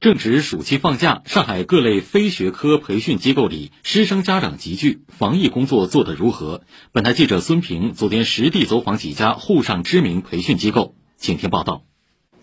正值暑期放假，上海各类非学科培训机构里师生家长集聚，防疫工作做得如何？本台记者孙平昨天实地走访几家沪上知名培训机构，请听报道。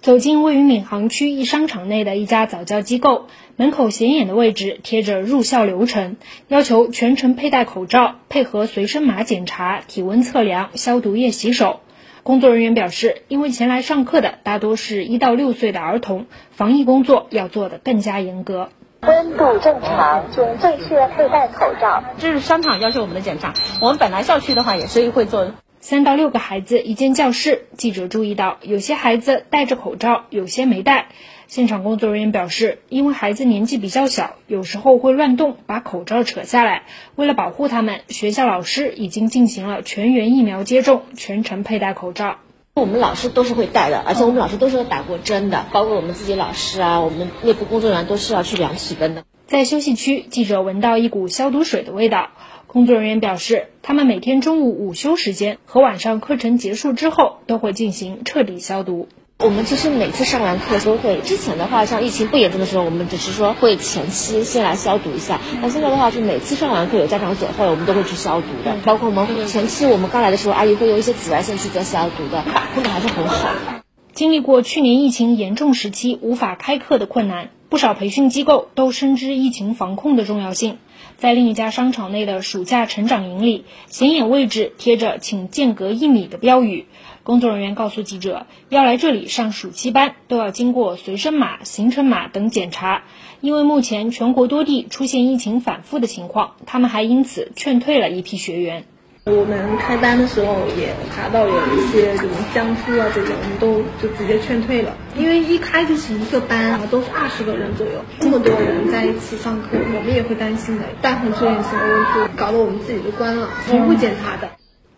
走进位于闵行区一商场内的一家早教机构，门口显眼的位置贴着入校流程，要求全程佩戴口罩，配合随身码检查、体温测量、消毒液洗手。工作人员表示，因为前来上课的大多是一到六岁的儿童，防疫工作要做得更加严格。温度正常，准备需要佩戴口罩。这是商场要求我们的检查，我们本来校区的话也是会做。三到六个孩子一间教室，记者注意到有些孩子戴着口罩，有些没戴。现场工作人员表示，因为孩子年纪比较小，有时候会乱动，把口罩扯下来。为了保护他们，学校老师已经进行了全员疫苗接种，全程佩戴口罩。我们老师都是会戴的，而且我们老师都是打过针的，包括我们自己老师啊，我们内部工作人员都是要去量体温的。在休息区，记者闻到一股消毒水的味道。工作人员表示，他们每天中午午休时间和晚上课程结束之后都会进行彻底消毒。我们其实每次上完课都会，之前的话像疫情不严重的时候，我们只是说会前期先来消毒一下。那现在的话，就每次上完课有家长走后，我们都会去消毒的。包括我们前期我们刚来的时候，阿姨会用一些紫外线去做消毒的，把控的还是很好。经历过去年疫情严重时期无法开课的困难，不少培训机构都深知疫情防控的重要性。在另一家商场内的暑假成长营里，显眼位置贴着“请间隔一米”的标语。工作人员告诉记者，要来这里上暑期班，都要经过随身码、行程码等检查。因为目前全国多地出现疫情反复的情况，他们还因此劝退了一批学员。我们开班的时候也查到有一些什么江苏啊这种，我们都就直接劝退了。因为一开就是一个班啊，都是二十个人左右，这么多人在一起上课，我们也会担心的。但凡出现什么问题，搞得我们自己都关了，不会检查的。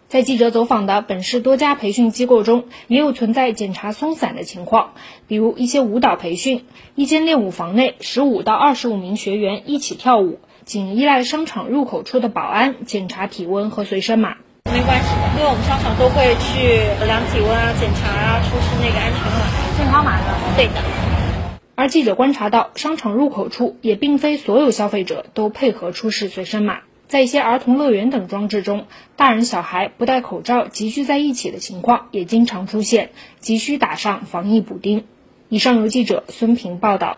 在记者走访的本市多家培训机构中，也有存在检查松散的情况，比如一些舞蹈培训，一间练舞房内十五到二十五名学员一起跳舞。仅依赖商场入口处的保安检查体温和随身码，没关系的，因为我们商场都会去量体温啊、检查啊、出示那个安全码、健康码的。对的。而记者观察到，商场入口处也并非所有消费者都配合出示随身码，在一些儿童乐园等装置中，大人小孩不戴口罩集聚在一起的情况也经常出现，急需打上防疫补丁。以上由记者孙平报道。